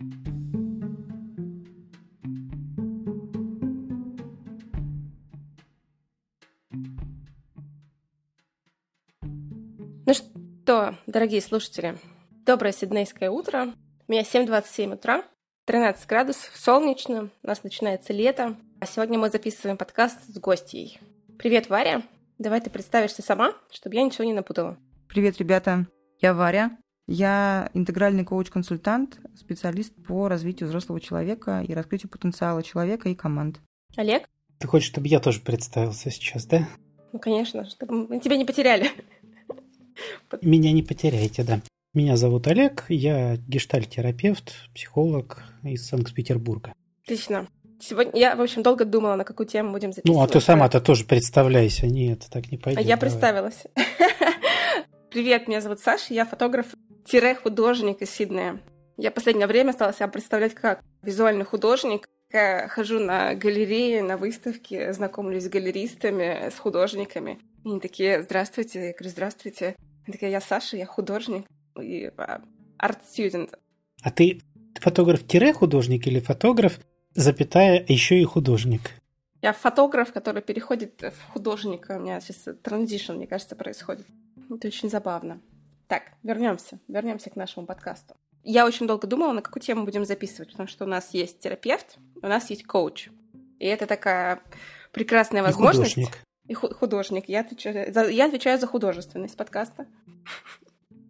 Ну что, дорогие слушатели, доброе сиднейское утро. У меня 7.27 утра, 13 градусов, солнечно, у нас начинается лето. А сегодня мы записываем подкаст с гостьей. Привет, Варя. Давай ты представишься сама, чтобы я ничего не напутала. Привет, ребята. Я Варя. Я интегральный коуч-консультант, специалист по развитию взрослого человека и раскрытию потенциала человека и команд. Олег? Ты хочешь, чтобы я тоже представился сейчас, да? Ну, конечно, чтобы мы тебя не потеряли. Меня не потеряете, да. Меня зовут Олег, я гештальтерапевт, психолог из Санкт-Петербурга. Отлично. Сегодня я, в общем, долго думала, на какую тему будем записывать. Ну, а ты сама-то тоже представляйся. Нет, так не пойдет. А я давай. представилась. Привет, меня зовут Саша, я фотограф-художник из Сиднея. Я последнее время стала себя представлять как визуальный художник. Я хожу на галереи, на выставки, знакомлюсь с галеристами, с художниками. И они такие, здравствуйте. Я говорю, здравствуйте. Они такие, я Саша, я художник и арт-студент. А ты фотограф-художник или фотограф, запятая, еще и художник? Я фотограф, который переходит в художника. У меня сейчас транзишн, мне кажется, происходит. Это очень забавно. Так, вернемся. Вернемся к нашему подкасту. Я очень долго думала, на какую тему будем записывать, потому что у нас есть терапевт, у нас есть коуч. И это такая прекрасная возможность. И художник. И художник. Я отвечаю, за, я отвечаю за художественность подкаста.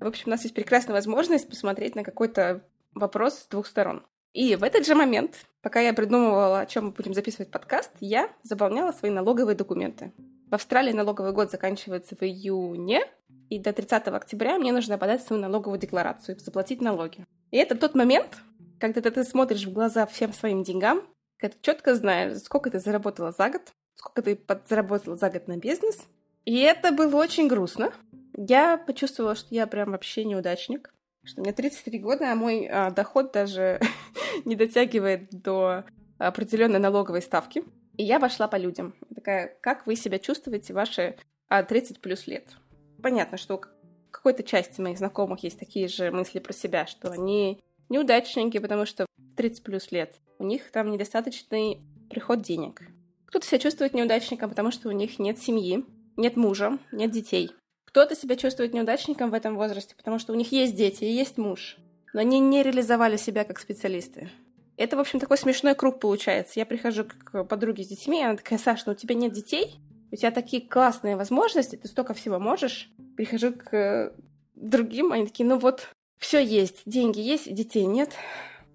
В общем, у нас есть прекрасная возможность посмотреть на какой-то вопрос с двух сторон. И в этот же момент, пока я придумывала, о чем мы будем записывать подкаст, я заполняла свои налоговые документы. В Австралии налоговый год заканчивается в июне, и до 30 октября мне нужно подать свою налоговую декларацию, заплатить налоги. И это тот момент, когда ты, смотришь в глаза всем своим деньгам, когда ты четко знаешь, сколько ты заработала за год, сколько ты заработала за год на бизнес. И это было очень грустно. Я почувствовала, что я прям вообще неудачник, что мне 33 года, а мой а, доход даже не дотягивает до определенной налоговой ставки. И я пошла по людям. такая, как вы себя чувствуете ваши а, 30 плюс лет? Понятно, что у какой-то части моих знакомых есть такие же мысли про себя, что они неудачники, потому что 30 плюс лет. У них там недостаточный приход денег. Кто-то себя чувствует неудачником, потому что у них нет семьи, нет мужа, нет детей. Кто-то себя чувствует неудачником в этом возрасте, потому что у них есть дети и есть муж. Но они не реализовали себя как специалисты. Это, в общем, такой смешной круг получается. Я прихожу к подруге с детьми, и она такая, Саш, ну у тебя нет детей? У тебя такие классные возможности, ты столько всего можешь. Прихожу к другим, они такие, ну вот, все есть, деньги есть, детей нет.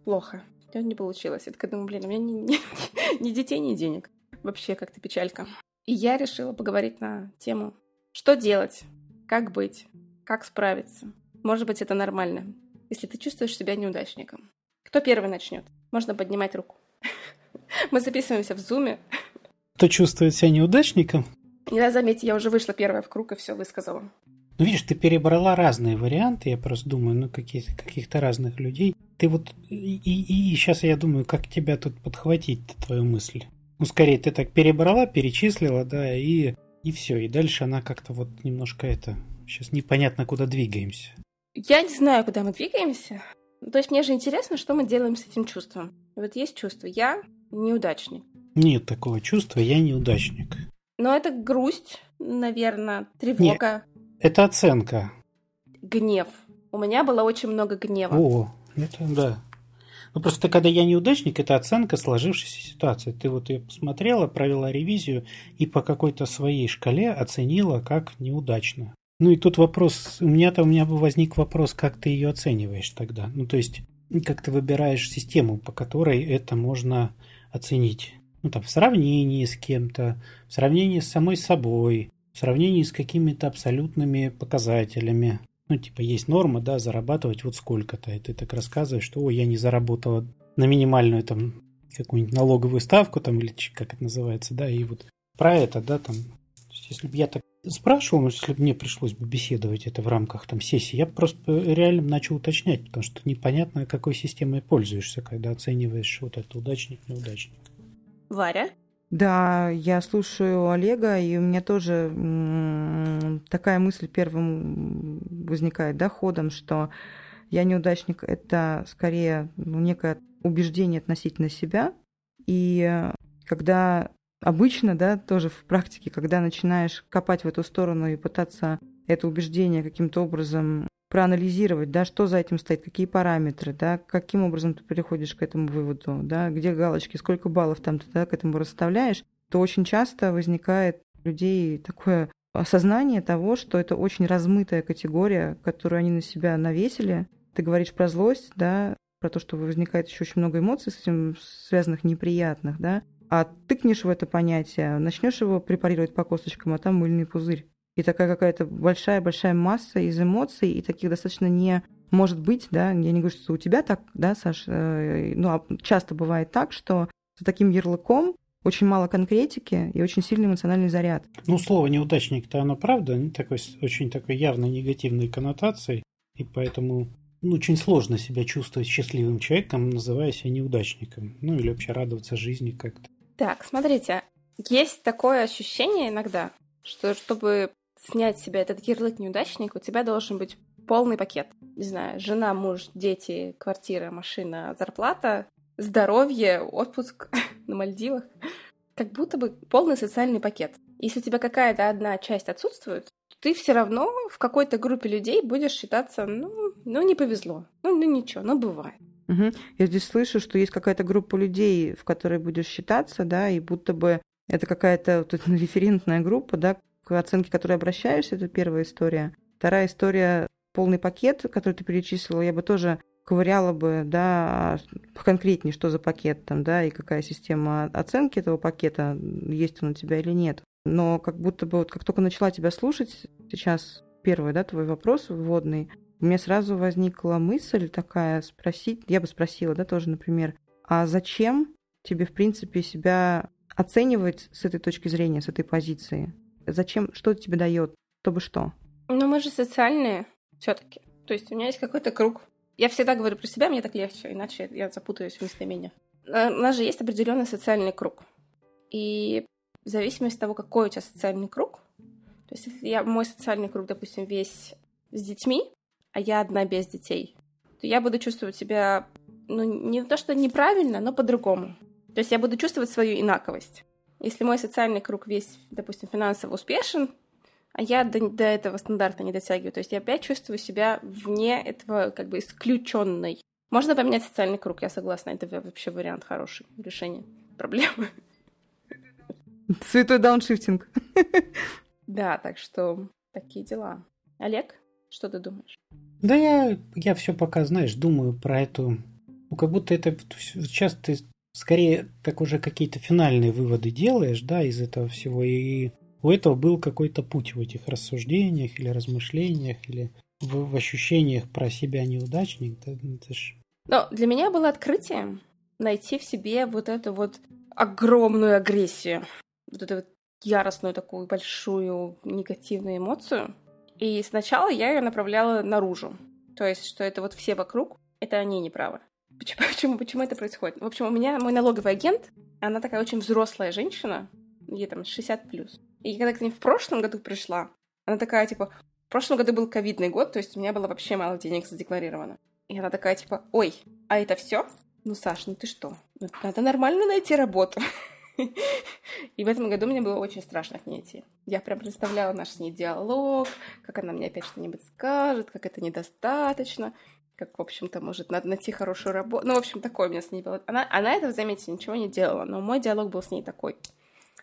Плохо. У не получилось. Я такая думаю, блин, у меня ни, ни, ни детей, ни денег. Вообще как-то печалька. И я решила поговорить на тему, что делать, как быть, как справиться. Может быть, это нормально, если ты чувствуешь себя неудачником. Кто первый начнет? Можно поднимать руку. Мы записываемся в зуме. Кто чувствует себя неудачником? Да, заметьте, я уже вышла первая в круг и все высказала. Ну, видишь, ты перебрала разные варианты, я просто думаю, ну, каких-то, каких-то разных людей. Ты вот, и, и, и сейчас я думаю, как тебя тут подхватить твою мысль. Ну, скорее, ты так перебрала, перечислила, да, и, и все. И дальше она как-то вот немножко это... Сейчас непонятно, куда двигаемся. Я не знаю, куда мы двигаемся. То есть мне же интересно, что мы делаем с этим чувством. Вот есть чувство «я неудачник». Нет такого чувства «я неудачник». Но это грусть, наверное, тревога. Нет, это оценка. Гнев. У меня было очень много гнева. О, это да. Ну, просто когда я неудачник, это оценка сложившейся ситуации. Ты вот ее посмотрела, провела ревизию и по какой-то своей шкале оценила как неудачно. Ну и тут вопрос, у меня-то у меня бы возник вопрос, как ты ее оцениваешь тогда. Ну, то есть, как ты выбираешь систему, по которой это можно оценить. Ну, там, в сравнении с кем-то, в сравнении с самой собой, в сравнении с какими-то абсолютными показателями ну, типа, есть норма, да, зарабатывать вот сколько-то. И ты так рассказываешь, что, ой, я не заработала на минимальную там какую-нибудь налоговую ставку там или как это называется, да, и вот про это, да, там, если бы я так спрашивал, ну, если бы мне пришлось бы беседовать это в рамках там сессии, я бы просто реально начал уточнять, потому что непонятно, какой системой пользуешься, когда оцениваешь вот это удачник-неудачник. Варя? Да, я слушаю Олега, и у меня тоже такая мысль первым возникает доходом, что я неудачник, это скорее ну, некое убеждение относительно себя. И когда обычно, да, тоже в практике, когда начинаешь копать в эту сторону и пытаться это убеждение каким-то образом проанализировать, да, что за этим стоит, какие параметры, да, каким образом ты приходишь к этому выводу, да, где галочки, сколько баллов там ты да, к этому расставляешь, то очень часто возникает у людей такое осознание того, что это очень размытая категория, которую они на себя навесили. Ты говоришь про злость, да, про то, что возникает еще очень много эмоций с этим связанных неприятных, да, а тыкнешь в это понятие, начнешь его препарировать по косточкам, а там мыльный пузырь. И такая какая-то большая-большая масса из эмоций, и таких достаточно не может быть, да, я не говорю, что у тебя так, да, Саш, э, ну, а часто бывает так, что за таким ярлыком очень мало конкретики и очень сильный эмоциональный заряд. Ну, слово неудачник-то оно правда, такой, очень такой явно негативной коннотацией, и поэтому ну, очень сложно себя чувствовать счастливым человеком, называя себя неудачником. Ну, или вообще радоваться жизни как-то. Так, смотрите, есть такое ощущение иногда, что чтобы снять с себя этот ярлык неудачник, у тебя должен быть полный пакет. Не знаю, жена, муж, дети, квартира, машина, зарплата, здоровье, отпуск на Мальдивах. Как будто бы полный социальный пакет. Если у тебя какая-то одна часть отсутствует, ты все равно в какой-то группе людей будешь считаться, ну, ну не повезло, ну, ну ничего, ну бывает. Угу. Я здесь слышу, что есть какая-то группа людей, в которой будешь считаться, да, и будто бы это какая-то вот референтная группа, да, к оценке которой обращаешься, это первая история. Вторая история полный пакет, который ты перечислила, я бы тоже ковыряла бы, да, конкретнее, что за пакет там, да, и какая система оценки этого пакета, есть он у тебя или нет. Но как будто бы вот как только начала тебя слушать, сейчас первый, да, твой вопрос вводный, у меня сразу возникла мысль такая спросить, я бы спросила, да, тоже, например, а зачем тебе, в принципе, себя оценивать с этой точки зрения, с этой позиции? Зачем, что это тебе дает? Чтобы что? Ну, мы же социальные все-таки. То есть у меня есть какой-то круг я всегда говорю про себя, мне так легче, иначе я запутаюсь в местоимениях. Э, у нас же есть определенный социальный круг. И в зависимости от того, какой у тебя социальный круг, то есть если я, мой социальный круг, допустим, весь с детьми, а я одна без детей, то я буду чувствовать себя, ну, не то что неправильно, но по-другому. То есть я буду чувствовать свою инаковость. Если мой социальный круг весь, допустим, финансово успешен, а я до, до этого стандарта не дотягиваю. То есть я опять чувствую себя вне этого как бы исключенной. Можно поменять социальный круг, я согласна. Это вообще вариант хороший решения проблемы. Святой дауншифтинг. Да, так что такие дела. Олег, что ты думаешь? Да я, я все пока, знаешь, думаю про эту... Ну, как будто это сейчас ты скорее так уже какие-то финальные выводы делаешь, да, из этого всего. И у этого был какой-то путь в этих рассуждениях или размышлениях, или в, в ощущениях про себя неудачник. Да, это ж... Но для меня было открытием найти в себе вот эту вот огромную агрессию, вот эту вот яростную такую большую негативную эмоцию. И сначала я ее направляла наружу. То есть, что это вот все вокруг, это они не правы. Почему, почему, почему это происходит? В общем, у меня мой налоговый агент, она такая очень взрослая женщина, ей там 60 плюс. И когда к ней в прошлом году пришла, она такая, типа, в прошлом году был ковидный год, то есть у меня было вообще мало денег задекларировано. И она такая, типа, ой, а это все? Ну, Саш, ну ты что? Ну, надо нормально найти работу. И в этом году мне было очень страшно к ней идти. Я прям представляла наш с ней диалог, как она мне опять что-нибудь скажет, как это недостаточно, как, в общем-то, может, надо найти хорошую работу. Ну, в общем, такое у меня с ней было. Она, она этого, заметьте, ничего не делала, но мой диалог был с ней такой.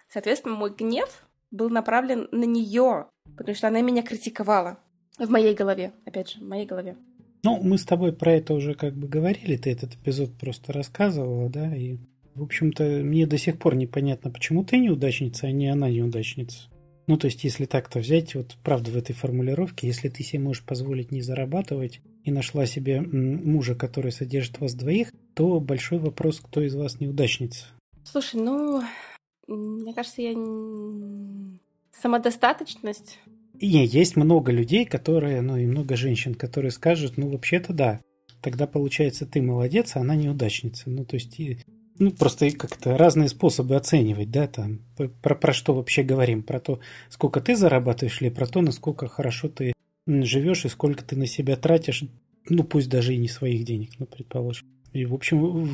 Соответственно, мой гнев был направлен на нее, потому что она меня критиковала. В моей голове, опять же, в моей голове. Ну, мы с тобой про это уже как бы говорили, ты этот эпизод просто рассказывала, да, и, в общем-то, мне до сих пор непонятно, почему ты неудачница, а не она неудачница. Ну, то есть, если так-то взять, вот правда в этой формулировке, если ты себе можешь позволить не зарабатывать и нашла себе мужа, который содержит вас двоих, то большой вопрос, кто из вас неудачница. Слушай, ну, мне кажется, я... Самодостаточность. И есть много людей, которые, ну и много женщин, которые скажут, ну вообще-то да. Тогда получается ты молодец, а она неудачница. Ну то есть, ну просто как-то разные способы оценивать, да, там, про, про что вообще говорим, про то, сколько ты зарабатываешь или про то, насколько хорошо ты живешь и сколько ты на себя тратишь ну пусть даже и не своих денег, ну предположим. И, в общем,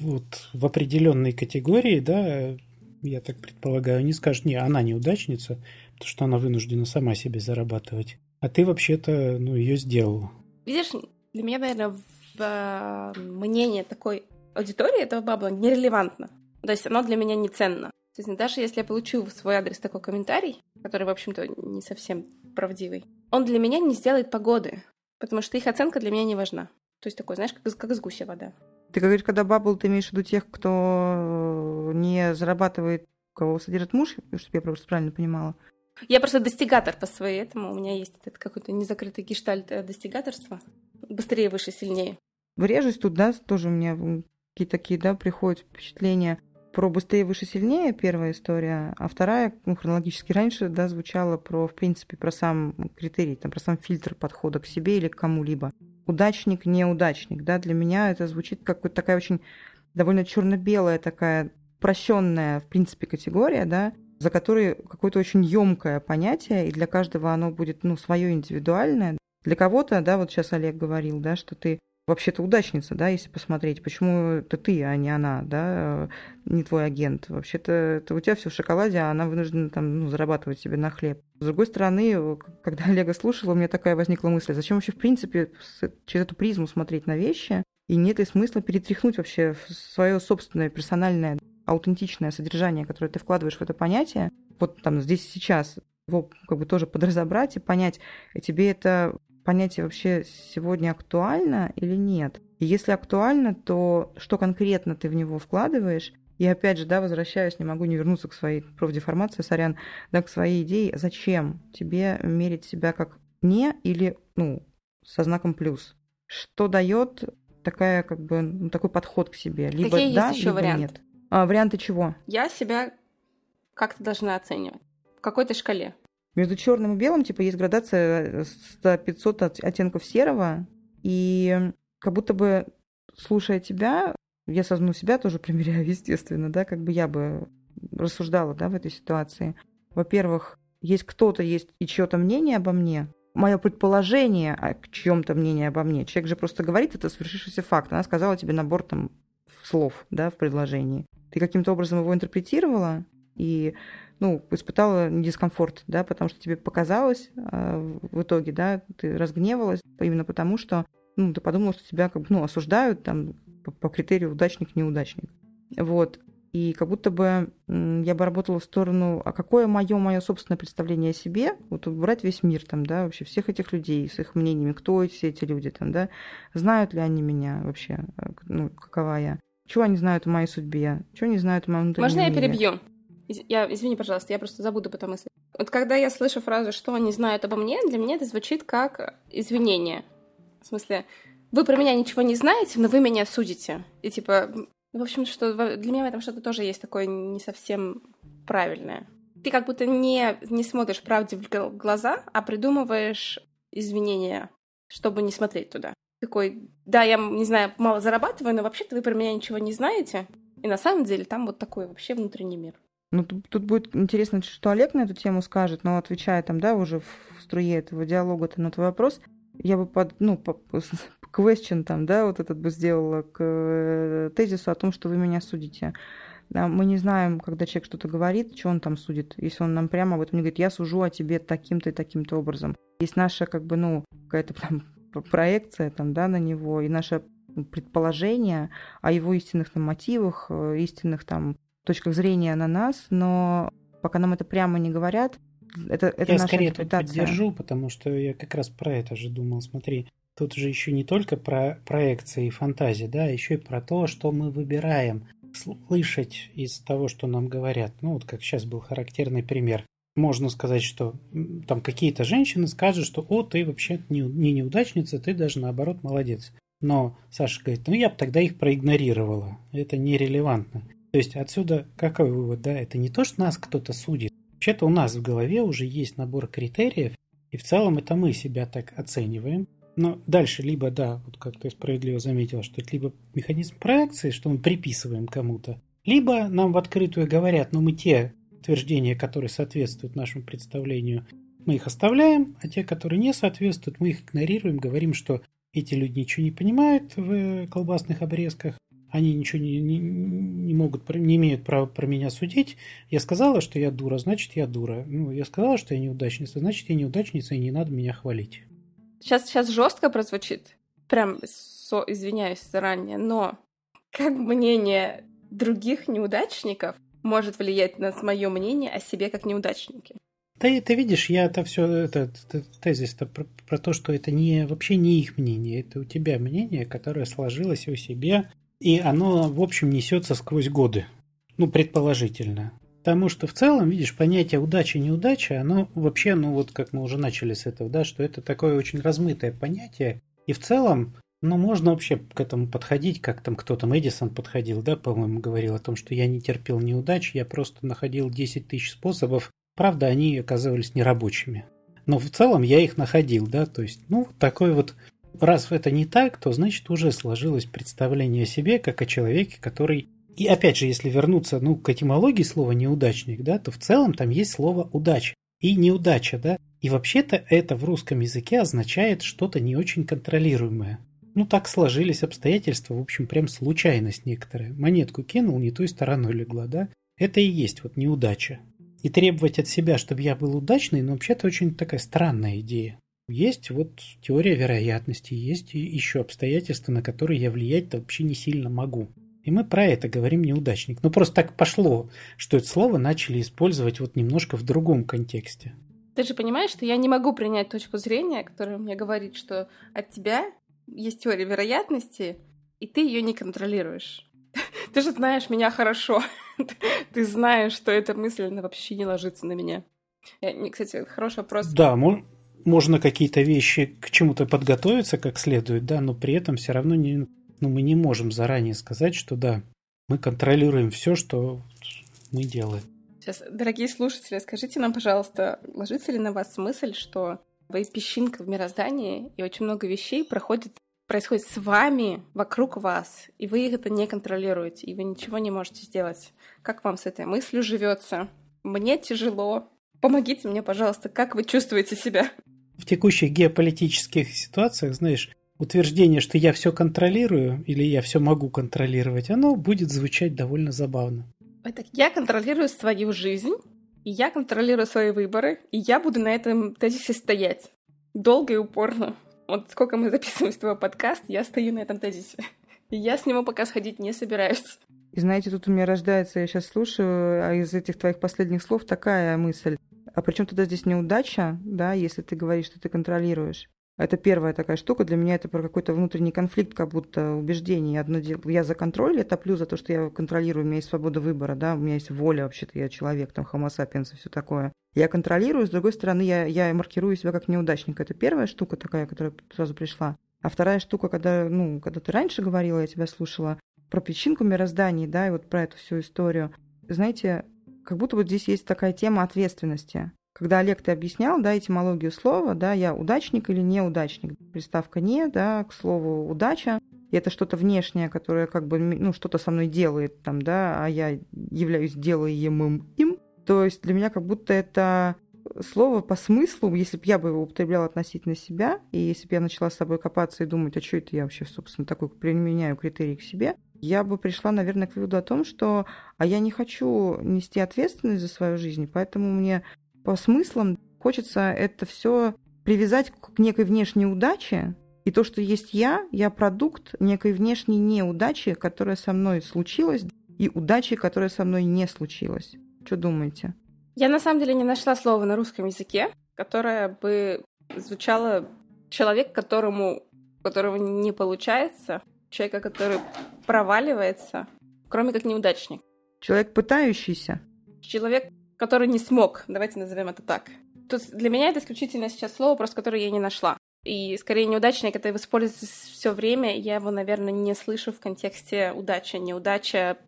вот в определенной категории, да, я так предполагаю, они скажут, не, она неудачница, потому что она вынуждена сама себе зарабатывать. А ты вообще-то, ну, ее сделала. Видишь, для меня, наверное, в, э, мнение такой аудитории этого бабла нерелевантно. То есть оно для меня не ценно. То есть даже если я получу в свой адрес такой комментарий, который, в общем-то, не совсем правдивый, он для меня не сделает погоды, потому что их оценка для меня не важна. То есть такой, знаешь, как, как с гуся вода. Ты говоришь, когда бабл, ты имеешь в виду тех, кто не зарабатывает, кого содержит муж, чтобы я просто правильно понимала? Я просто достигатор по своей этому. У меня есть этот какой-то незакрытый гештальт э, достигаторства. Быстрее, выше, сильнее. Врежусь тут, да, тоже у меня какие-то такие, да, приходят впечатления про быстрее, выше, сильнее первая история, а вторая, ну, хронологически раньше, да, звучала про, в принципе, про сам критерий, там, про сам фильтр подхода к себе или к кому-либо. Удачник, неудачник, да, для меня это звучит как вот такая очень довольно черно-белая такая прощенная, в принципе, категория, да, за которой какое-то очень емкое понятие, и для каждого оно будет, ну, свое индивидуальное. Для кого-то, да, вот сейчас Олег говорил, да, что ты вообще-то удачница, да, если посмотреть, почему это ты, а не она, да, не твой агент. Вообще-то у тебя все в шоколаде, а она вынуждена там ну, зарабатывать себе на хлеб. С другой стороны, когда Олега слушала, у меня такая возникла мысль, зачем вообще в принципе через эту призму смотреть на вещи, и нет ли смысла перетряхнуть вообще свое собственное персональное аутентичное содержание, которое ты вкладываешь в это понятие, вот там здесь сейчас, его как бы тоже подразобрать и понять, тебе это понятие вообще сегодня актуально или нет. И если актуально, то что конкретно ты в него вкладываешь? И опять же, да, возвращаюсь, не могу не вернуться к своей профдеформации, сорян, да, к своей идее. Зачем тебе мерить себя как не или, ну, со знаком плюс? Что дает такая, как бы, ну, такой подход к себе? Либо Какие да, есть еще либо варианты? нет. А, варианты чего? Я себя как-то должна оценивать. В какой-то шкале. Между черным и белым, типа, есть градация 100-500 оттенков серого, и как будто бы, слушая тебя, я сознаю себя тоже примеряю, естественно, да, как бы я бы рассуждала, да, в этой ситуации. Во-первых, есть кто-то, есть и чье-то мнение обо мне, мое предположение о чьем-то мнении обо мне. Человек же просто говорит, это свершившийся факт. Она сказала тебе набор там слов, да, в предложении. Ты каким-то образом его интерпретировала и, ну, испытала дискомфорт, да, потому что тебе показалось э, в итоге, да, ты разгневалась именно потому, что, ну, ты подумала, что тебя как бы, ну, осуждают там по, по критерию удачник-неудачник. Вот. И как будто бы я бы работала в сторону, а какое мое мое собственное представление о себе, вот брать весь мир там, да, вообще всех этих людей с их мнениями, кто все эти люди там, да, знают ли они меня вообще, э, ну, какова я. Чего они знают о моей судьбе? Чего они знают о моем внутреннем Можно я мире? перебью? Я, извини, пожалуйста, я просто забуду потом мысль. Вот когда я слышу фразу «что они знают обо мне», для меня это звучит как извинение. В смысле, вы про меня ничего не знаете, но вы меня судите. И типа, в общем, что для меня в этом что-то тоже есть такое не совсем правильное. Ты как будто не, не смотришь правде в глаза, а придумываешь извинения, чтобы не смотреть туда такой, да, я, не знаю, мало зарабатываю, но вообще-то вы про меня ничего не знаете. И на самом деле там вот такой вообще внутренний мир. Ну, тут, тут будет интересно, что Олег на эту тему скажет, но отвечая там, да, уже в струе этого диалога-то на твой вопрос, я бы под, ну, по, там, да, вот этот бы сделала к э, тезису о том, что вы меня судите. Да, мы не знаем, когда человек что-то говорит, что он там судит. Если он нам прямо об этом не говорит, я сужу о тебе таким-то и таким-то образом. Есть наша, как бы, ну, какая-то там проекция там, да, на него и наше предположение о его истинных там, мотивах, э, истинных там точках зрения на нас, но пока нам это прямо не говорят, это, это я наша скорее тут поддержу, потому что я как раз про это же думал. Смотри, тут же еще не только про проекции и фантазии, да, еще и про то, что мы выбираем слышать из того, что нам говорят. Ну, вот как сейчас был характерный пример можно сказать, что там какие-то женщины скажут, что о, ты вообще не, не неудачница, ты даже наоборот молодец. Но Саша говорит, ну я бы тогда их проигнорировала. Это нерелевантно. То есть отсюда какой вывод, да? Это не то, что нас кто-то судит. Вообще-то у нас в голове уже есть набор критериев, и в целом это мы себя так оцениваем. Но дальше либо, да, вот как ты справедливо заметил, что это либо механизм проекции, что мы приписываем кому-то, либо нам в открытую говорят, ну мы те утверждения, которые соответствуют нашему представлению, мы их оставляем, а те, которые не соответствуют, мы их игнорируем, говорим, что эти люди ничего не понимают в колбасных обрезках, они ничего не, не, не могут, не имеют права про меня судить. Я сказала, что я дура, значит, я дура. Ну, я сказала, что я неудачница, значит, я неудачница, и не надо меня хвалить. Сейчас, сейчас жестко прозвучит. Прям, со, извиняюсь заранее, но как мнение других неудачников может влиять на мое мнение о себе как неудачнике? Да и ты видишь, я это все, это, это тезис про, про то, что это не вообще не их мнение, это у тебя мнение, которое сложилось у себя и оно, в общем, несется сквозь годы. Ну, предположительно. Потому что в целом, видишь, понятие удача-неудача, оно вообще, ну вот как мы уже начали с этого, да, что это такое очень размытое понятие. И в целом, ну, можно вообще к этому подходить, как там кто там, Эдисон подходил, да, по-моему, говорил о том, что я не терпел неудач, я просто находил 10 тысяч способов. Правда, они оказывались нерабочими. Но в целом я их находил, да, то есть, ну, такой вот раз это не так, то значит уже сложилось представление о себе как о человеке, который... И опять же, если вернуться ну, к этимологии слова «неудачник», да, то в целом там есть слово «удача» и «неудача», да, и вообще-то это в русском языке означает что-то не очень контролируемое. Ну, так сложились обстоятельства, в общем, прям случайность некоторая. Монетку кинул, не той стороной легла, да? Это и есть вот неудача. И требовать от себя, чтобы я был удачный, ну, вообще-то очень такая странная идея. Есть вот теория вероятности, есть еще обстоятельства, на которые я влиять-то вообще не сильно могу. И мы про это говорим неудачник. Но просто так пошло, что это слово начали использовать вот немножко в другом контексте. Ты же понимаешь, что я не могу принять точку зрения, которая мне говорит, что от тебя есть теория вероятности, и ты ее не контролируешь. Ты же знаешь меня хорошо. Ты знаешь, что эта мысль вообще не ложится на меня. Кстати, хороший вопрос. Да, можно какие-то вещи к чему-то подготовиться как следует, да, но при этом все равно не, ну, мы не можем заранее сказать, что да, мы контролируем все, что мы делаем. Сейчас, дорогие слушатели, скажите нам, пожалуйста, ложится ли на вас мысль, что вы песчинка в мироздании, и очень много вещей проходит, происходит с вами, вокруг вас, и вы их это не контролируете, и вы ничего не можете сделать. Как вам с этой мыслью живется? Мне тяжело, Помогите мне, пожалуйста, как вы чувствуете себя? В текущих геополитических ситуациях, знаешь, утверждение, что я все контролирую или я все могу контролировать, оно будет звучать довольно забавно. Это я контролирую свою жизнь, и я контролирую свои выборы, и я буду на этом тезисе стоять. Долго и упорно. Вот сколько мы записываем с твоего подкаст, я стою на этом тезисе. И я с него пока сходить не собираюсь. И знаете, тут у меня рождается, я сейчас слушаю, а из этих твоих последних слов такая мысль. А причем тогда здесь неудача, да, если ты говоришь, что ты контролируешь. Это первая такая штука. Для меня это про какой-то внутренний конфликт, как будто убеждение. Одно дело, я за контроль, я топлю за то, что я контролирую, у меня есть свобода выбора, да, у меня есть воля вообще-то, я человек, там, homo и все такое. Я контролирую, с другой стороны, я, я маркирую себя как неудачник. Это первая штука такая, которая сразу пришла. А вторая штука, когда, ну, когда ты раньше говорила, я тебя слушала, про песчинку мироздания, да, и вот про эту всю историю. Знаете, как будто вот здесь есть такая тема ответственности. Когда Олег ты объяснял, да, этимологию слова, да, я удачник или неудачник. Приставка «не», да, к слову «удача». И это что-то внешнее, которое как бы, ну, что-то со мной делает там, да, а я являюсь делаемым им. То есть для меня как будто это слово по смыслу, если бы я бы его употребляла относительно себя, и если бы я начала с собой копаться и думать, а что это я вообще, собственно, такой применяю критерий к себе, я бы пришла, наверное, к выводу о том, что а я не хочу нести ответственность за свою жизнь, поэтому мне по смыслам хочется это все привязать к некой внешней удаче, и то, что есть я, я продукт некой внешней неудачи, которая со мной случилась, и удачи, которая со мной не случилась. Что думаете? Я на самом деле не нашла слова на русском языке, которое бы звучало человек, которому которого не получается, человека, который проваливается, кроме как неудачник. Человек пытающийся. Человек, который не смог, давайте назовем это так. Тут для меня это исключительно сейчас слово, просто которое я не нашла. И скорее неудачник это используется все время. Я его, наверное, не слышу в контексте удача, неудача,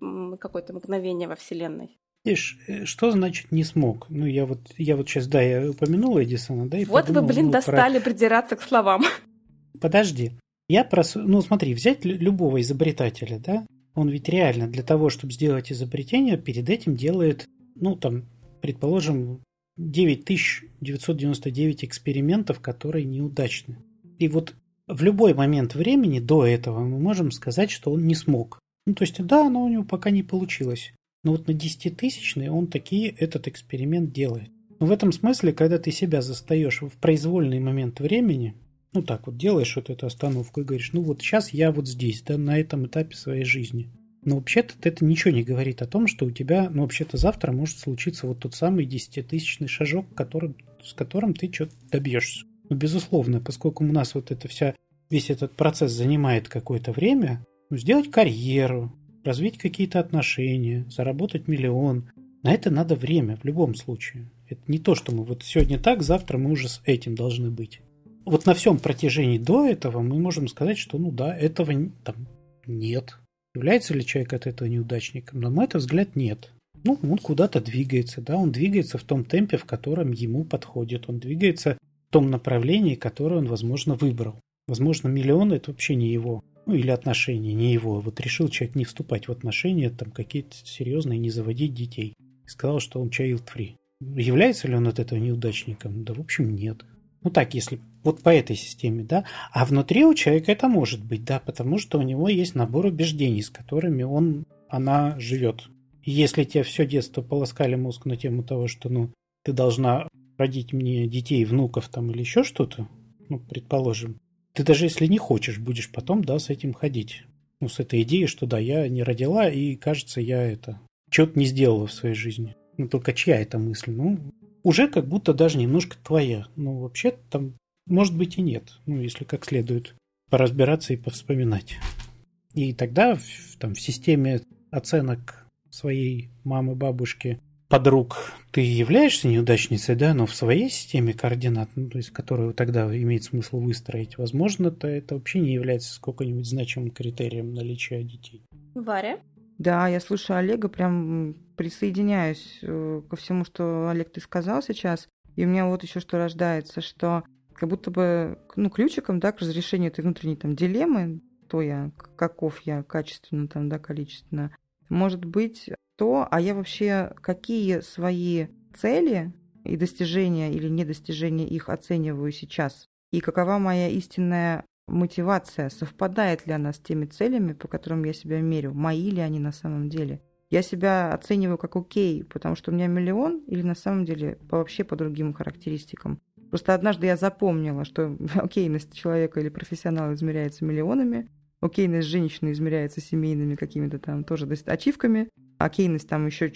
какое-то мгновение во Вселенной. Видишь, э, что значит не смог? Ну, я вот, я вот сейчас, да, я упомянула Эдисона, да, и Вот подумал, вы, блин, ну, достали про... придираться к словам. Подожди. Я прос... Ну, смотри, взять любого изобретателя, да? Он ведь реально для того, чтобы сделать изобретение, перед этим делает, ну, там, предположим, 9999 экспериментов, которые неудачны. И вот в любой момент времени до этого мы можем сказать, что он не смог. Ну, то есть, да, но у него пока не получилось. Но вот на десятитысячный он такие этот эксперимент делает. Но в этом смысле, когда ты себя застаешь в произвольный момент времени, ну так вот делаешь вот эту остановку и говоришь, ну вот сейчас я вот здесь, да, на этом этапе своей жизни. Но вообще-то это ничего не говорит о том, что у тебя, ну вообще-то завтра может случиться вот тот самый десятитысячный шажок, который, с которым ты что-то добьешься. Ну, безусловно, поскольку у нас вот это вся, весь этот процесс занимает какое-то время, ну, сделать карьеру, развить какие-то отношения, заработать миллион, на это надо время в любом случае. Это не то, что мы вот сегодня так, завтра мы уже с этим должны быть. Вот на всем протяжении до этого мы можем сказать, что ну да, этого там нет. Является ли человек от этого неудачником? На мой взгляд, нет. Ну, он куда-то двигается, да, он двигается в том темпе, в котором ему подходит. Он двигается в том направлении, которое он, возможно, выбрал. Возможно, миллион – это вообще не его. Ну, или отношения, не его. Вот решил человек не вступать в отношения, там, какие-то серьезные, не заводить детей. И сказал, что он child-free. Является ли он от этого неудачником? Да, в общем, нет. Ну так, если вот по этой системе, да. А внутри у человека это может быть, да, потому что у него есть набор убеждений, с которыми он, она живет. Если тебе все детство полоскали мозг на тему того, что, ну, ты должна родить мне детей, внуков там или еще что-то, ну, предположим, ты даже если не хочешь, будешь потом, да, с этим ходить. Ну, с этой идеей, что да, я не родила, и кажется, я это что-то не сделала в своей жизни. Ну, только чья это мысль? Ну, уже как будто даже немножко твоя. Ну, вообще там, может быть, и нет. Ну, если как следует поразбираться и повспоминать. И тогда в, там, в системе оценок своей мамы, бабушки, подруг ты являешься неудачницей, да, но в своей системе координат, ну, то есть которую тогда имеет смысл выстроить, возможно, то это вообще не является сколько-нибудь значимым критерием наличия детей. Варя? Да, я слушаю Олега, прям присоединяюсь э, ко всему, что Олег ты сказал сейчас. И у меня вот еще что рождается, что как будто бы ну, ключиком да, к разрешению этой внутренней там, дилеммы, то я, каков я качественно, там, да, количественно, может быть то, а я вообще какие свои цели и достижения или недостижения их оцениваю сейчас, и какова моя истинная мотивация, совпадает ли она с теми целями, по которым я себя мерю, мои ли они на самом деле. Я себя оцениваю как окей, потому что у меня миллион, или на самом деле вообще по другим характеристикам. Просто однажды я запомнила, что окейность человека или профессионала измеряется миллионами, окейность женщины измеряется семейными какими-то там тоже ачивками, окейность там еще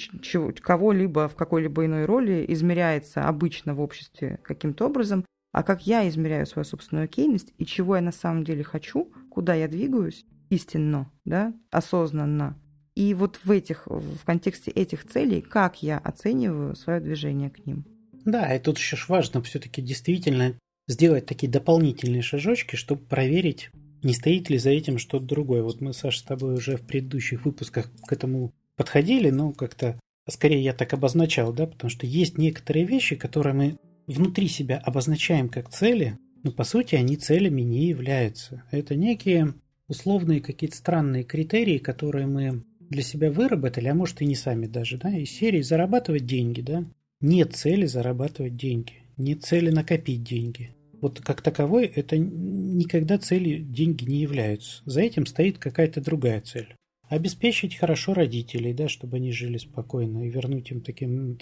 кого-либо в какой-либо иной роли измеряется обычно в обществе каким-то образом, а как я измеряю свою собственную окейность и чего я на самом деле хочу, куда я двигаюсь истинно, да, осознанно. И вот в этих, в контексте этих целей, как я оцениваю свое движение к ним. Да, и тут еще важно все-таки действительно сделать такие дополнительные шажочки, чтобы проверить, не стоит ли за этим что-то другое. Вот мы, Саша, с тобой уже в предыдущих выпусках к этому подходили, но как-то скорее я так обозначал, да, потому что есть некоторые вещи, которые мы внутри себя обозначаем как цели, но по сути они целями не являются. Это некие условные какие-то странные критерии, которые мы для себя выработали, а может и не сами даже, да, из серии зарабатывать деньги, да. Нет цели зарабатывать деньги, нет цели накопить деньги. Вот как таковой это никогда целью деньги не являются. За этим стоит какая-то другая цель. Обеспечить хорошо родителей, да, чтобы они жили спокойно и вернуть им таким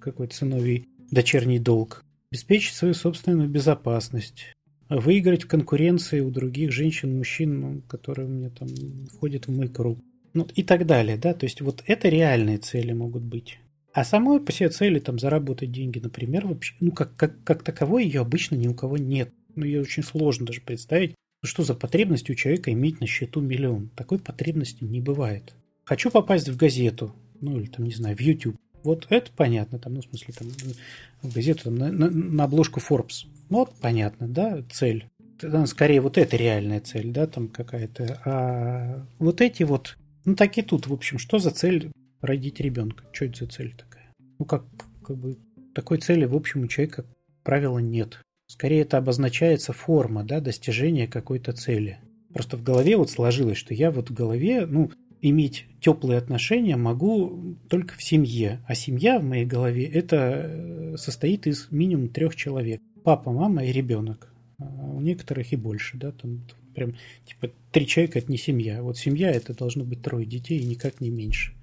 какой-то сыновий дочерний долг. Обеспечить свою собственную безопасность. Выиграть в конкуренции у других женщин, мужчин, ну, которые у меня там входят в мой круг. Ну, и так далее, да, то есть вот это реальные цели могут быть. А самой по себе цели там заработать деньги, например, вообще, ну, как, как, как таковой ее обычно ни у кого нет. Ну, ее очень сложно даже представить, что за потребность у человека иметь на счету миллион. Такой потребности не бывает. Хочу попасть в газету, ну, или там, не знаю, в YouTube. Вот это понятно, там, ну, в смысле, там, в газету, там, на, на, на обложку Forbes. Вот понятно, да, цель. Скорее, вот это реальная цель, да, там какая-то. А вот эти вот ну, так и тут, в общем, что за цель родить ребенка? Что это за цель такая? Ну, как, как бы, такой цели, в общем, у человека, как правило, нет. Скорее, это обозначается форма, да, достижения какой-то цели. Просто в голове вот сложилось, что я вот в голове, ну, иметь теплые отношения могу только в семье. А семья в моей голове это э, состоит из минимум трех человек. Папа, мама и ребенок. а у некоторых и больше, да, там прям типа три человека это не семья. Вот семья это должно быть трое детей и никак не меньше.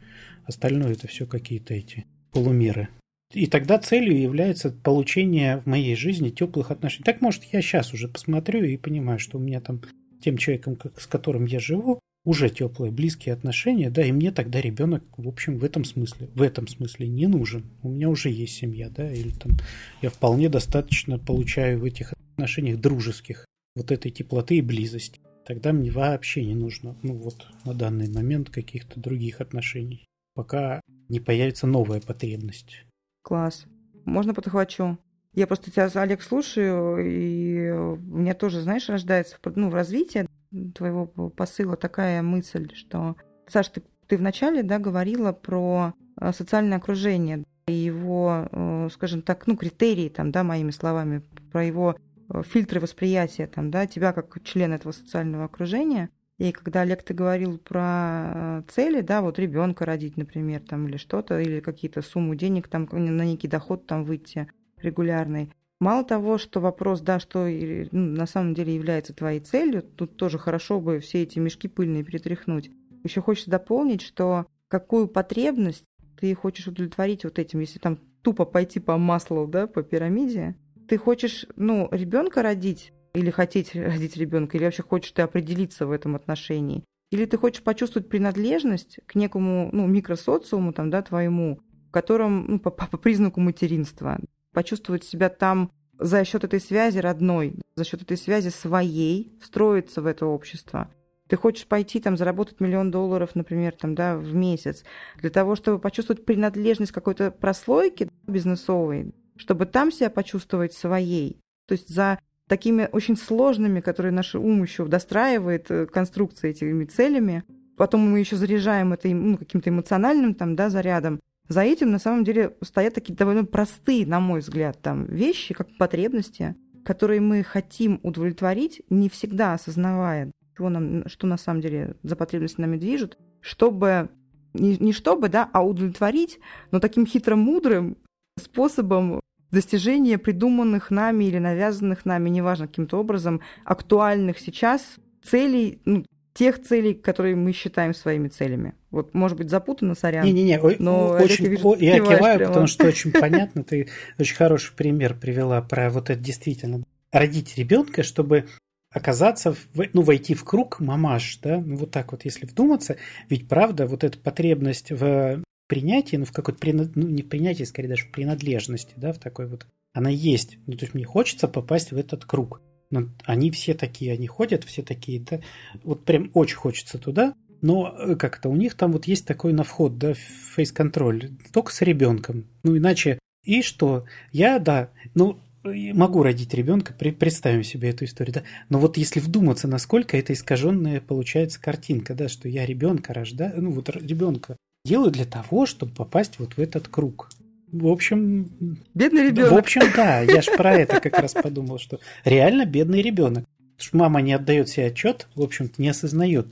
Остальное это все какие-то эти полумеры. И тогда целью является получение в моей жизни теплых отношений. Так, может, я сейчас уже посмотрю и понимаю, что у меня там тем человеком, с которым я живу, уже теплые, близкие отношения, да, и мне тогда ребенок, в общем, в этом смысле, в этом смысле не нужен. У меня уже есть семья, да, или там я вполне достаточно получаю в этих отношениях дружеских вот этой теплоты и близости. Тогда мне вообще не нужно, ну вот на данный момент каких-то других отношений, пока не появится новая потребность. Класс. Можно подхвачу? Я просто тебя, Олег, слушаю, и у меня тоже, знаешь, рождается ну, в развитии твоего посыла такая мысль, что, Саш, ты, ты вначале да, говорила про э, социальное окружение и его, э, скажем так, ну, критерии, там, да, моими словами, про его фильтры восприятия, там, да, тебя как член этого социального окружения. И когда Олег ты говорил про цели, да, вот ребенка родить, например, там, или что-то, или какие-то сумму денег там на некий доход там выйти регулярный. Мало того, что вопрос, да, что ну, на самом деле является твоей целью, тут тоже хорошо бы все эти мешки пыльные перетряхнуть. Еще хочется дополнить, что какую потребность ты хочешь удовлетворить вот этим, если там тупо пойти по маслу, да, по пирамиде, ты хочешь, ну, ребенка родить или хотеть родить ребенка, или вообще хочешь ты определиться в этом отношении, или ты хочешь почувствовать принадлежность к некому, ну, микросоциуму, там, да, твоему, в котором, ну, по, по признаку материнства? Почувствовать себя там за счет этой связи родной, за счет этой связи своей, встроиться в это общество. Ты хочешь пойти там заработать миллион долларов, например, там, да, в месяц, для того, чтобы почувствовать принадлежность какой-то прослойки бизнесовой, чтобы там себя почувствовать своей. То есть за такими очень сложными, которые наш ум еще достраивает э, конструкции этими целями, потом мы еще заряжаем это ну, каким-то эмоциональным там, да, зарядом, за этим на самом деле стоят такие довольно простые, на мой взгляд, там вещи, как потребности, которые мы хотим удовлетворить, не всегда осознавая, что, нам, что на самом деле за потребности нами движут, чтобы не, не чтобы, да, а удовлетворить, но таким хитро-мудрым способом достижения придуманных нами или навязанных нами, неважно, каким-то образом, актуальных сейчас целей, ну, тех целей, которые мы считаем своими целями. Вот, может быть, запутанно, сорян. Не-не-не, но очень, вижу, я киваю, прямо. потому что очень понятно, ты очень хороший пример привела про вот это действительно. Родить ребенка, чтобы оказаться, в, ну, войти в круг мамаш, да, ну, вот так вот, если вдуматься, ведь правда, вот эта потребность в принятии, ну, в какой-то, ну, не в принятии, скорее даже в принадлежности, да, в такой вот, она есть. Ну, то есть мне хочется попасть в этот круг. Но они все такие, они ходят, все такие, да. Вот прям очень хочется туда. Но э, как это, у них там вот есть такой на вход, да, фейс-контроль, только с ребенком. Ну, иначе, и что? Я, да, ну, могу родить ребенка, представим себе эту историю, да. Но вот если вдуматься, насколько это искаженная получается картинка, да, что я ребенка рождаю, ну вот ребенка делаю для того, чтобы попасть вот в этот круг. В общем... Бедный ребенок. В общем, да, я ж про это как раз подумал, что реально бедный ребенок. Потому что мама не отдает себе отчет, в общем-то, не осознает,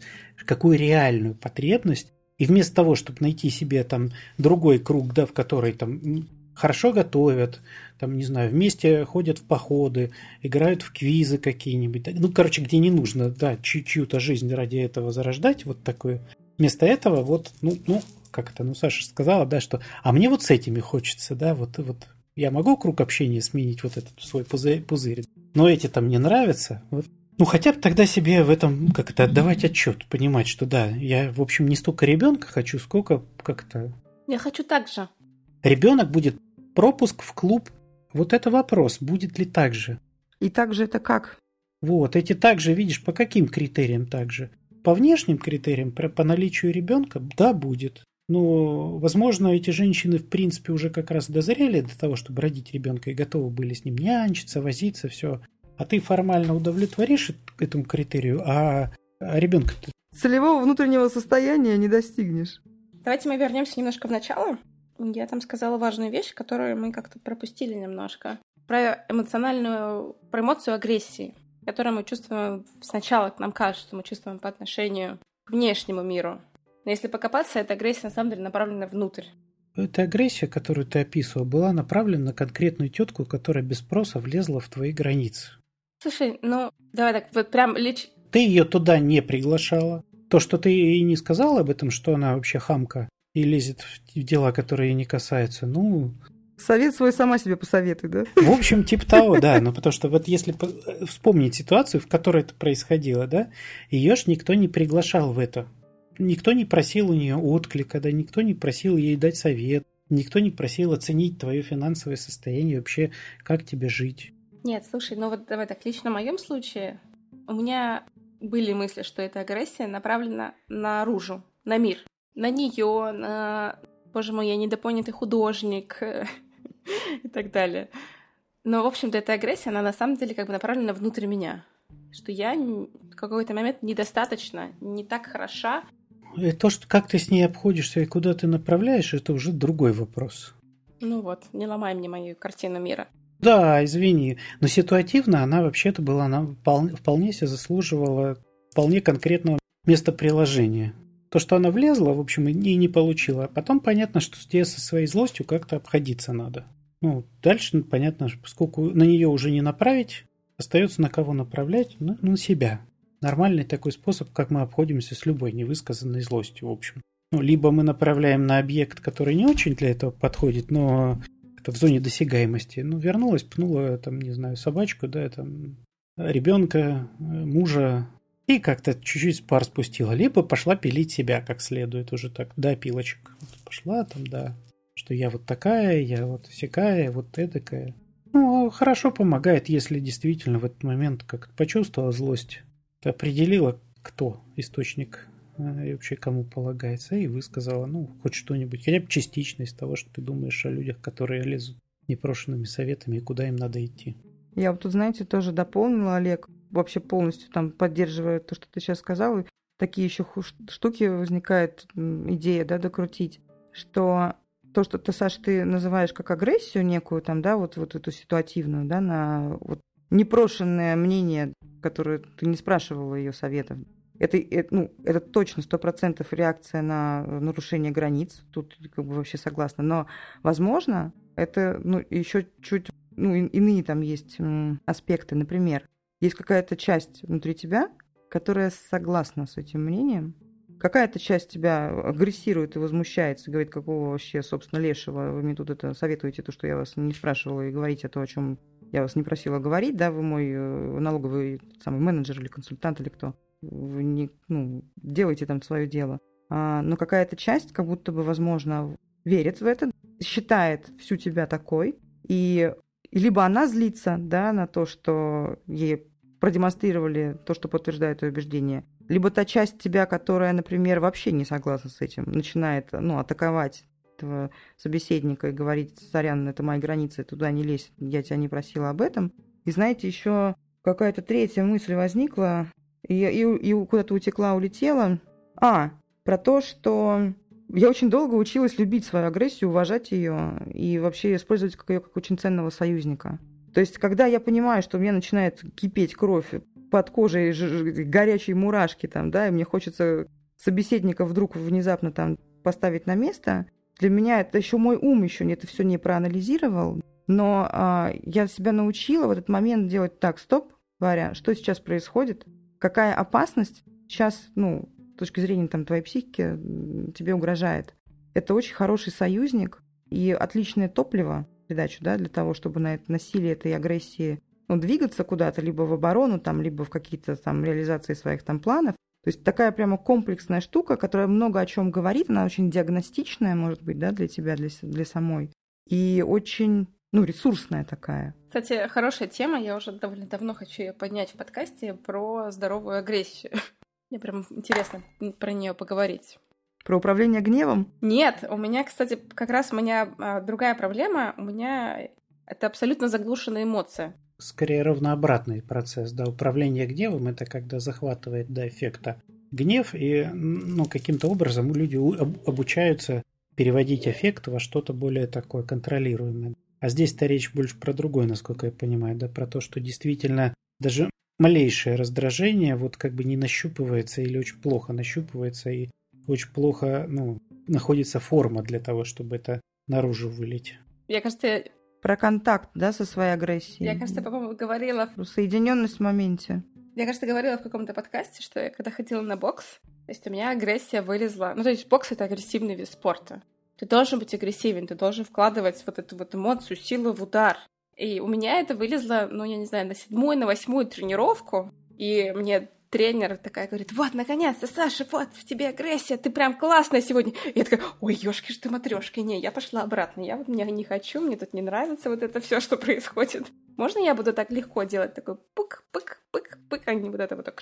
какую реальную потребность. И вместо того, чтобы найти себе там другой круг, да, в который там хорошо готовят, там, не знаю, вместе ходят в походы, играют в квизы какие-нибудь. Ну, короче, где не нужно, да, чью-то жизнь ради этого зарождать, вот такое. Вместо этого вот, ну, ну, как это, ну, Саша сказала, да, что, а мне вот с этими хочется, да, вот, вот я могу круг общения сменить вот этот свой пузырь, пузырь но эти там не нравятся, вот. Ну, хотя бы тогда себе в этом как-то отдавать отчет, понимать, что да, я, в общем, не столько ребенка хочу, сколько как-то... Я хочу так же. Ребенок будет пропуск в клуб. Вот это вопрос, будет ли так же. И так же это как? Вот, эти также, видишь, по каким критериям также? По внешним критериям, по наличию ребенка, да, будет. Но, возможно, эти женщины, в принципе, уже как раз дозрели до того, чтобы родить ребенка и готовы были с ним нянчиться, возиться, все. А ты формально удовлетворишь этому критерию, а, а ребенка ты... Целевого внутреннего состояния не достигнешь. Давайте мы вернемся немножко в начало. Я там сказала важную вещь, которую мы как-то пропустили немножко. Про эмоциональную, про эмоцию агрессии, которую мы чувствуем сначала, нам кажется, мы чувствуем по отношению к внешнему миру. Но если покопаться, эта агрессия на самом деле направлена внутрь. Эта агрессия, которую ты описывал, была направлена на конкретную тетку, которая без спроса влезла в твои границы. Слушай, ну, давай так, вот прям лич... Ты ее туда не приглашала. То, что ты ей не сказала об этом, что она вообще хамка и лезет в дела, которые ей не касаются, ну... Совет свой сама себе посоветуй, да? В общем, типа того, да. Но потому что вот если вспомнить ситуацию, в которой это происходило, да, ее ж никто не приглашал в это. Никто не просил у нее отклика, да, никто не просил ей дать совет, никто не просил оценить твое финансовое состояние, вообще, как тебе жить. Нет, слушай, ну вот давай так, лично в моем случае у меня были мысли, что эта агрессия направлена наружу, на мир, на нее, на, боже мой, я недопонятый художник и так далее. Но, в общем-то, эта агрессия, она на самом деле как бы направлена внутрь меня. Что я в какой-то момент недостаточно, не так хороша. И то, что как ты с ней обходишься и куда ты направляешь, это уже другой вопрос. Ну вот, не ломай мне мою картину мира. Да, извини. Но ситуативно она вообще-то была, она вполне, вполне себе заслуживала вполне конкретного места приложения. То, что она влезла, в общем, и не получила. А потом понятно, что тебе со своей злостью как-то обходиться надо. Ну, дальше ну, понятно, поскольку на нее уже не направить, остается на кого направлять, ну, на себя. Нормальный такой способ, как мы обходимся с любой невысказанной злостью, в общем. Ну, либо мы направляем на объект, который не очень для этого подходит, но в зоне досягаемости. Ну, вернулась, пнула, там, не знаю, собачку, да, там, ребенка, мужа, и как-то чуть-чуть пар спустила. Либо пошла пилить себя как следует уже так, да, пилочек. Вот пошла там, да, что я вот такая, я вот всякая, вот эдакая. Ну, а хорошо помогает, если действительно в этот момент как почувствовала злость, определила, кто источник Э, и вообще кому полагается, и высказала, ну, хоть что-нибудь, хотя бы частично из того, что ты думаешь о людях, которые лезут непрошенными советами и куда им надо идти. Я вот тут, знаете, тоже дополнила, Олег, вообще полностью там поддерживая то, что ты сейчас сказал, такие еще штуки возникает идея, да, докрутить, что то, что ты, Саш, ты называешь как агрессию некую, там, да, вот, вот эту ситуативную, да, на вот непрошенное мнение, которое ты не спрашивала ее советов, это, это, ну, это точно сто процентов реакция на нарушение границ. Тут как бы вообще согласна. Но, возможно, это ну, еще чуть ну, иные там есть аспекты. Например, есть какая-то часть внутри тебя, которая согласна с этим мнением, какая-то часть тебя агрессирует и возмущается, говорит, какого вообще, собственно, лешего вы мне тут это советуете, то, что я вас не спрашивала, и говорите то, о чем я вас не просила говорить, да, вы мой э, налоговый самый менеджер или консультант или кто вы не, ну, делайте там свое дело. А, но какая-то часть, как будто бы, возможно, верит в это, считает всю тебя такой, и либо она злится, да, на то, что ей продемонстрировали то, что подтверждает ее убеждение, либо та часть тебя, которая, например, вообще не согласна с этим, начинает, ну, атаковать этого собеседника и говорить, сорян, это мои границы, туда не лезь, я тебя не просила об этом. И знаете, еще какая-то третья мысль возникла, и, и, и куда-то утекла, улетела. А, про то, что я очень долго училась любить свою агрессию, уважать ее и вообще использовать как ее как очень ценного союзника. То есть, когда я понимаю, что у меня начинает кипеть кровь под кожей, горячие мурашки там, да, и мне хочется собеседника вдруг внезапно там поставить на место, для меня это еще мой ум еще это все не проанализировал, но а, я себя научила в этот момент делать так, стоп, Варя, что сейчас происходит? какая опасность сейчас, ну, с точки зрения там, твоей психики тебе угрожает. Это очень хороший союзник и отличное топливо, передачу, да, для того, чтобы на это насилие этой агрессии ну, двигаться куда-то, либо в оборону, там, либо в какие-то там реализации своих там планов. То есть такая прямо комплексная штука, которая много о чем говорит, она очень диагностичная, может быть, да, для тебя, для, для самой. И очень ну, ресурсная такая. Кстати, хорошая тема, я уже довольно давно хочу ее поднять в подкасте про здоровую агрессию. Мне прям интересно про нее поговорить. Про управление гневом? Нет, у меня, кстати, как раз у меня а, другая проблема. У меня это абсолютно заглушенная эмоция. Скорее равнообратный процесс, да. Управление гневом это когда захватывает до эффекта гнев, и ну, каким-то образом люди обучаются переводить эффект во что-то более такое контролируемое. А здесь-то речь больше про другое, насколько я понимаю, да, про то, что действительно даже малейшее раздражение вот как бы не нащупывается или очень плохо нащупывается и очень плохо, ну, находится форма для того, чтобы это наружу вылить. Я, кажется, про контакт, да, со своей агрессией. Я, кажется, по-моему, говорила... Соединенность в моменте. Я, кажется, говорила в каком-то подкасте, что я когда ходила на бокс, то есть у меня агрессия вылезла... Ну, то есть бокс — это агрессивный вид спорта. Ты должен быть агрессивен, ты должен вкладывать вот эту вот эмоцию, силу в удар. И у меня это вылезло, ну, я не знаю, на седьмую, на восьмую тренировку, и мне тренер такая говорит, вот, наконец-то, Саша, вот, в тебе агрессия, ты прям классная сегодня. И я такая, ой, ёшки ж ты матрешка, не, я пошла обратно, я вот меня не хочу, мне тут не нравится вот это все, что происходит. Можно я буду так легко делать, такой пык, пык, пык, пык, а не вот это вот так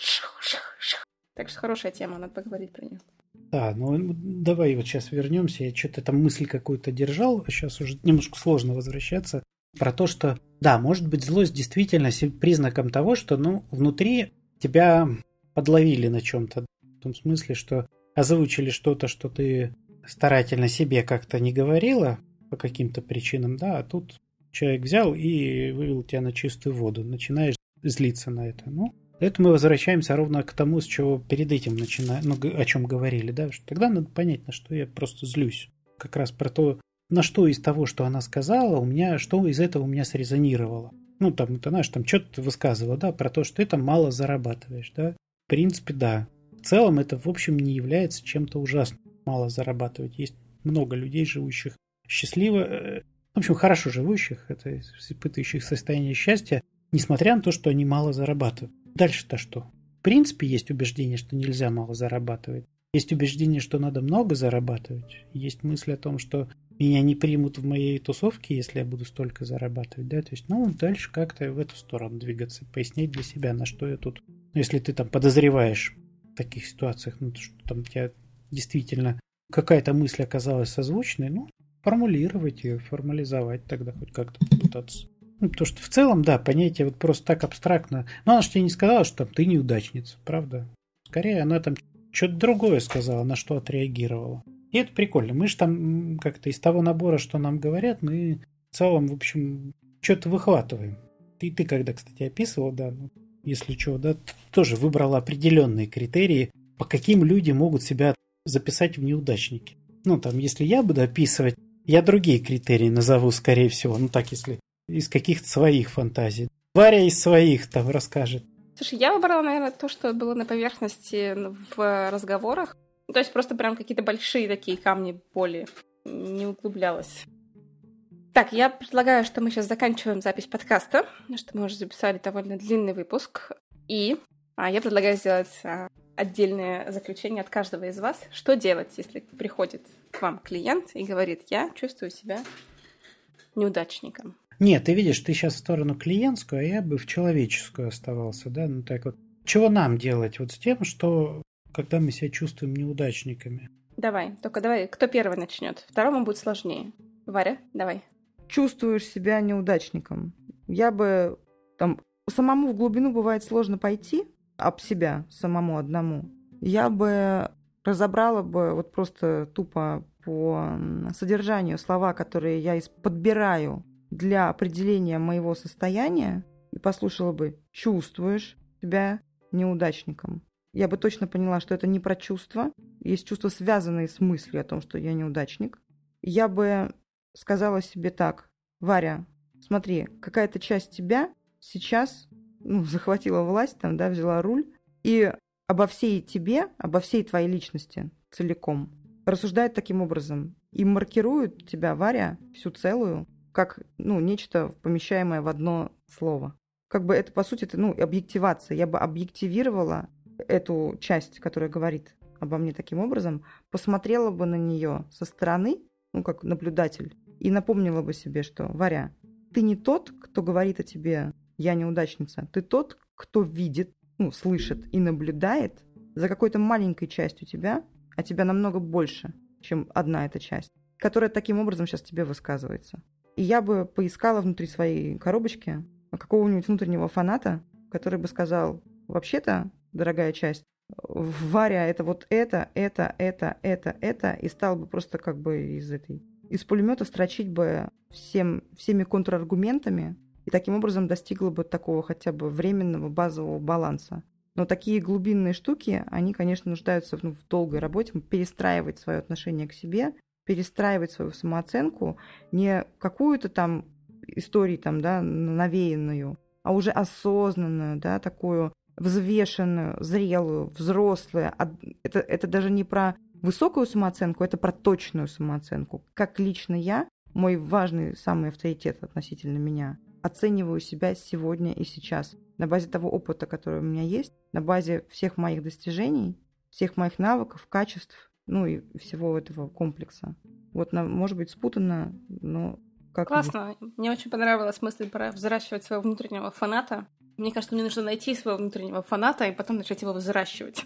Так что хорошая тема, надо поговорить про нее. Да, ну давай вот сейчас вернемся. Я что-то там мысль какую-то держал, а сейчас уже немножко сложно возвращаться. Про то, что, да, может быть, злость действительно признаком того, что, ну, внутри тебя подловили на чем-то. В том смысле, что озвучили что-то, что ты старательно себе как-то не говорила по каким-то причинам, да, а тут человек взял и вывел тебя на чистую воду. Начинаешь злиться на это. Ну, это мы возвращаемся ровно к тому, с чего перед этим начинаем, ну, о чем говорили, да, что тогда надо понять, на что я просто злюсь. Как раз про то, на что из того, что она сказала, у меня, что из этого у меня срезонировало ну, там, ты знаешь, там что-то ты высказывала, да, про то, что ты там мало зарабатываешь, да. В принципе, да. В целом это, в общем, не является чем-то ужасным, мало зарабатывать. Есть много людей, живущих счастливо, э, в общем, хорошо живущих, это испытывающих состояние счастья, несмотря на то, что они мало зарабатывают. Дальше-то что? В принципе, есть убеждение, что нельзя мало зарабатывать. Есть убеждение, что надо много зарабатывать. Есть мысль о том, что меня не примут в моей тусовке, если я буду столько зарабатывать, да, то есть, ну, дальше как-то в эту сторону двигаться, пояснить для себя, на что я тут, ну, если ты там подозреваешь в таких ситуациях, ну, что там у тебя действительно какая-то мысль оказалась созвучной, ну, формулировать ее, формализовать тогда хоть как-то попытаться. Ну, потому что в целом, да, понятие вот просто так абстрактно. Но она же тебе не сказала, что там ты неудачница, правда? Скорее, она там что-то другое сказала, на что отреагировала. И это прикольно. Мы же там как-то из того набора, что нам говорят, мы в целом, в общем, что-то выхватываем. Ты, ты когда, кстати, описывал, да, ну, если что, да, тоже выбрала определенные критерии, по каким люди могут себя записать в неудачники. Ну, там, если я буду описывать, я другие критерии назову, скорее всего. Ну, так, если из каких-то своих фантазий. Варя из своих там расскажет. Слушай, я выбрала, наверное, то, что было на поверхности в разговорах. Ну, то есть просто прям какие-то большие такие камни боли. Не углублялась. Так, я предлагаю, что мы сейчас заканчиваем запись подкаста, что мы уже записали довольно длинный выпуск. И а, я предлагаю сделать а, отдельное заключение от каждого из вас. Что делать, если приходит к вам клиент и говорит, я чувствую себя неудачником? Нет, ты видишь, ты сейчас в сторону клиентскую, а я бы в человеческую оставался, да? Ну так вот. Чего нам делать вот с тем, что когда мы себя чувствуем неудачниками. Давай, только давай, кто первый начнет? Второму будет сложнее. Варя, давай. Чувствуешь себя неудачником. Я бы там самому в глубину бывает сложно пойти об себя самому одному. Я бы разобрала бы вот просто тупо по содержанию слова, которые я подбираю для определения моего состояния и послушала бы «чувствуешь себя неудачником» я бы точно поняла, что это не про чувства. Есть чувства, связанные с мыслью о том, что я неудачник. Я бы сказала себе так, Варя, смотри, какая-то часть тебя сейчас ну, захватила власть, там, да, взяла руль, и обо всей тебе, обо всей твоей личности целиком рассуждает таким образом и маркирует тебя, Варя, всю целую, как ну, нечто помещаемое в одно слово. Как бы это, по сути, ну, объективация. Я бы объективировала эту часть, которая говорит обо мне таким образом, посмотрела бы на нее со стороны, ну, как наблюдатель, и напомнила бы себе, что, Варя, ты не тот, кто говорит о тебе «я неудачница», ты тот, кто видит, ну, слышит и наблюдает за какой-то маленькой частью тебя, а тебя намного больше, чем одна эта часть, которая таким образом сейчас тебе высказывается. И я бы поискала внутри своей коробочки какого-нибудь внутреннего фаната, который бы сказал, вообще-то дорогая часть. Варя, это вот это, это, это, это, это, и стал бы просто как бы из этой из пулемета строчить бы всем, всеми контраргументами, и таким образом достигла бы такого хотя бы временного базового баланса. Но такие глубинные штуки, они, конечно, нуждаются ну, в долгой работе, перестраивать свое отношение к себе, перестраивать свою самооценку, не какую-то там истории там, да, навеянную, а уже осознанную, да, такую взвешенную, зрелую, взрослую. Это, это даже не про высокую самооценку, это про точную самооценку. Как лично я, мой важный самый авторитет относительно меня, оцениваю себя сегодня и сейчас на базе того опыта, который у меня есть, на базе всех моих достижений, всех моих навыков, качеств, ну и всего этого комплекса. Вот, может быть, спутанно, но как Классно. Мне очень понравилась мысль про взращивать своего внутреннего фаната. Мне кажется, мне нужно найти своего внутреннего фаната и потом начать его взращивать.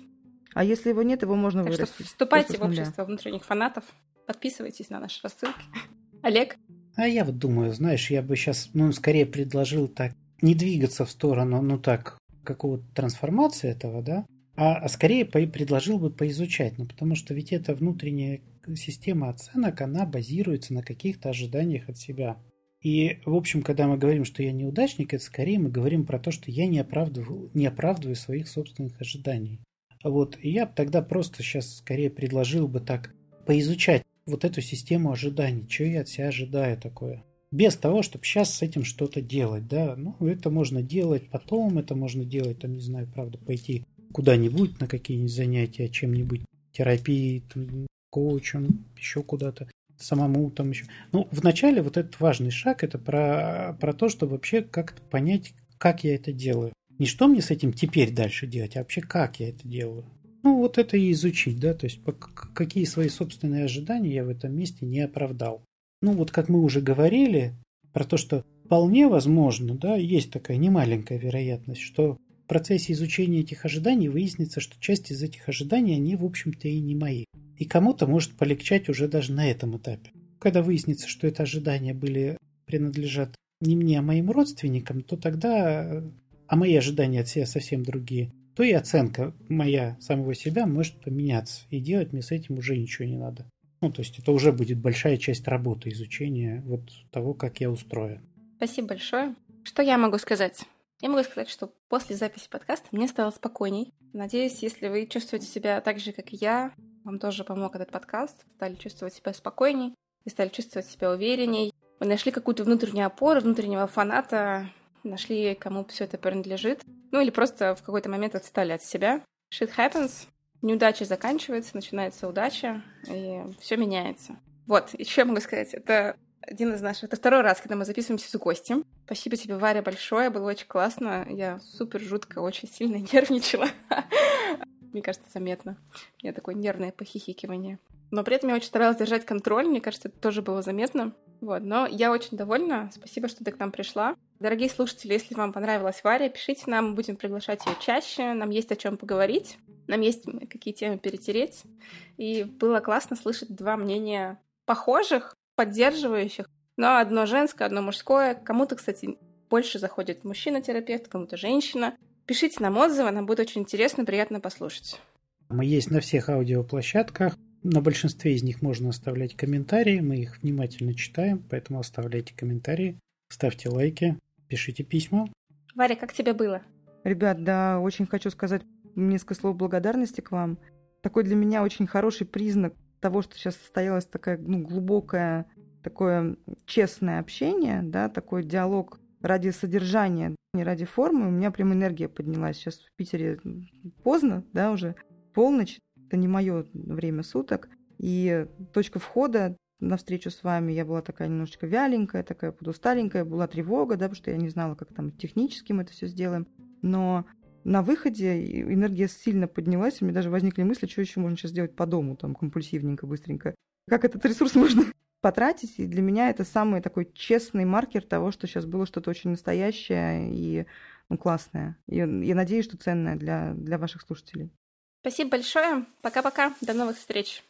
А если его нет, его можно так вырастить. Что вступайте в общество внутренних фанатов, подписывайтесь на наши рассылки. Олег? А я вот думаю, знаешь, я бы сейчас, ну, скорее предложил так, не двигаться в сторону, ну так, какого-то трансформации этого, да, а, а скорее по, предложил бы поизучать, ну, потому что ведь эта внутренняя система оценок, она базируется на каких-то ожиданиях от себя. И, в общем, когда мы говорим, что я неудачник, это скорее мы говорим про то, что я не оправдываю, не оправдываю своих собственных ожиданий. Вот, и я тогда просто сейчас скорее предложил бы так поизучать вот эту систему ожиданий, что я от себя ожидаю такое. Без того, чтобы сейчас с этим что-то делать, да, ну, это можно делать потом, это можно делать, там, не знаю, правда, пойти куда-нибудь на какие-нибудь занятия, чем-нибудь, терапии, там, коучем, еще куда-то самому там еще. Ну, вначале вот этот важный шаг, это про, про то, чтобы вообще как-то понять, как я это делаю. Не что мне с этим теперь дальше делать, а вообще как я это делаю. Ну, вот это и изучить, да, то есть какие свои собственные ожидания я в этом месте не оправдал. Ну, вот как мы уже говорили, про то, что вполне возможно, да, есть такая немаленькая вероятность, что в процессе изучения этих ожиданий выяснится, что часть из этих ожиданий, они, в общем-то, и не мои. И кому-то может полегчать уже даже на этом этапе. Когда выяснится, что это ожидания были, принадлежат не мне, а моим родственникам, то тогда, а мои ожидания от себя совсем другие, то и оценка моя самого себя может поменяться. И делать мне с этим уже ничего не надо. Ну, то есть это уже будет большая часть работы, изучения вот того, как я устроен. Спасибо большое. Что я могу сказать? Я могу сказать, что после записи подкаста мне стало спокойней. Надеюсь, если вы чувствуете себя так же, как и я, вам тоже помог этот подкаст, стали чувствовать себя спокойней, и стали чувствовать себя уверенней. Вы нашли какую-то внутреннюю опору, внутреннего фаната, нашли, кому все это принадлежит. Ну или просто в какой-то момент отстали от себя. Shit happens. Неудача заканчивается, начинается удача, и все меняется. Вот, еще могу сказать, это один из наших... Это второй раз, когда мы записываемся с гостем. Спасибо тебе, Варя, большое. Было очень классно. Я супер жутко, очень сильно нервничала. Мне кажется, заметно. У меня такое нервное похихикивание. Но при этом я очень старалась держать контроль. Мне кажется, это тоже было заметно. Вот, но я очень довольна. Спасибо, что ты к нам пришла. Дорогие слушатели, если вам понравилась Варя, пишите нам, мы будем приглашать ее чаще. Нам есть о чем поговорить. Нам есть какие темы перетереть. И было классно слышать два мнения похожих, поддерживающих, но одно женское, одно мужское. Кому-то, кстати, больше заходит мужчина-терапевт, кому-то женщина. Пишите нам отзывы, нам будет очень интересно, приятно послушать. Мы есть на всех аудиоплощадках. На большинстве из них можно оставлять комментарии, мы их внимательно читаем, поэтому оставляйте комментарии, ставьте лайки, пишите письма. Варя, как тебе было? Ребят, да, очень хочу сказать несколько слов благодарности к вам. Такой для меня очень хороший признак того, что сейчас состоялось такое ну, глубокое, такое честное общение, да, такой диалог ради содержания, не ради формы, у меня прям энергия поднялась. Сейчас в Питере поздно, да, уже полночь, это не мое время суток. И точка входа на встречу с вами я была такая немножечко вяленькая, такая подусталенькая, была тревога, да, потому что я не знала, как там технически мы это все сделаем. Но на выходе энергия сильно поднялась, у меня даже возникли мысли, что еще можно сейчас сделать по дому, там, компульсивненько, быстренько. Как этот ресурс можно потратить, и для меня это самый такой честный маркер того, что сейчас было что-то очень настоящее и ну, классное. И я надеюсь, что ценное для, для ваших слушателей. Спасибо большое. Пока-пока. До новых встреч.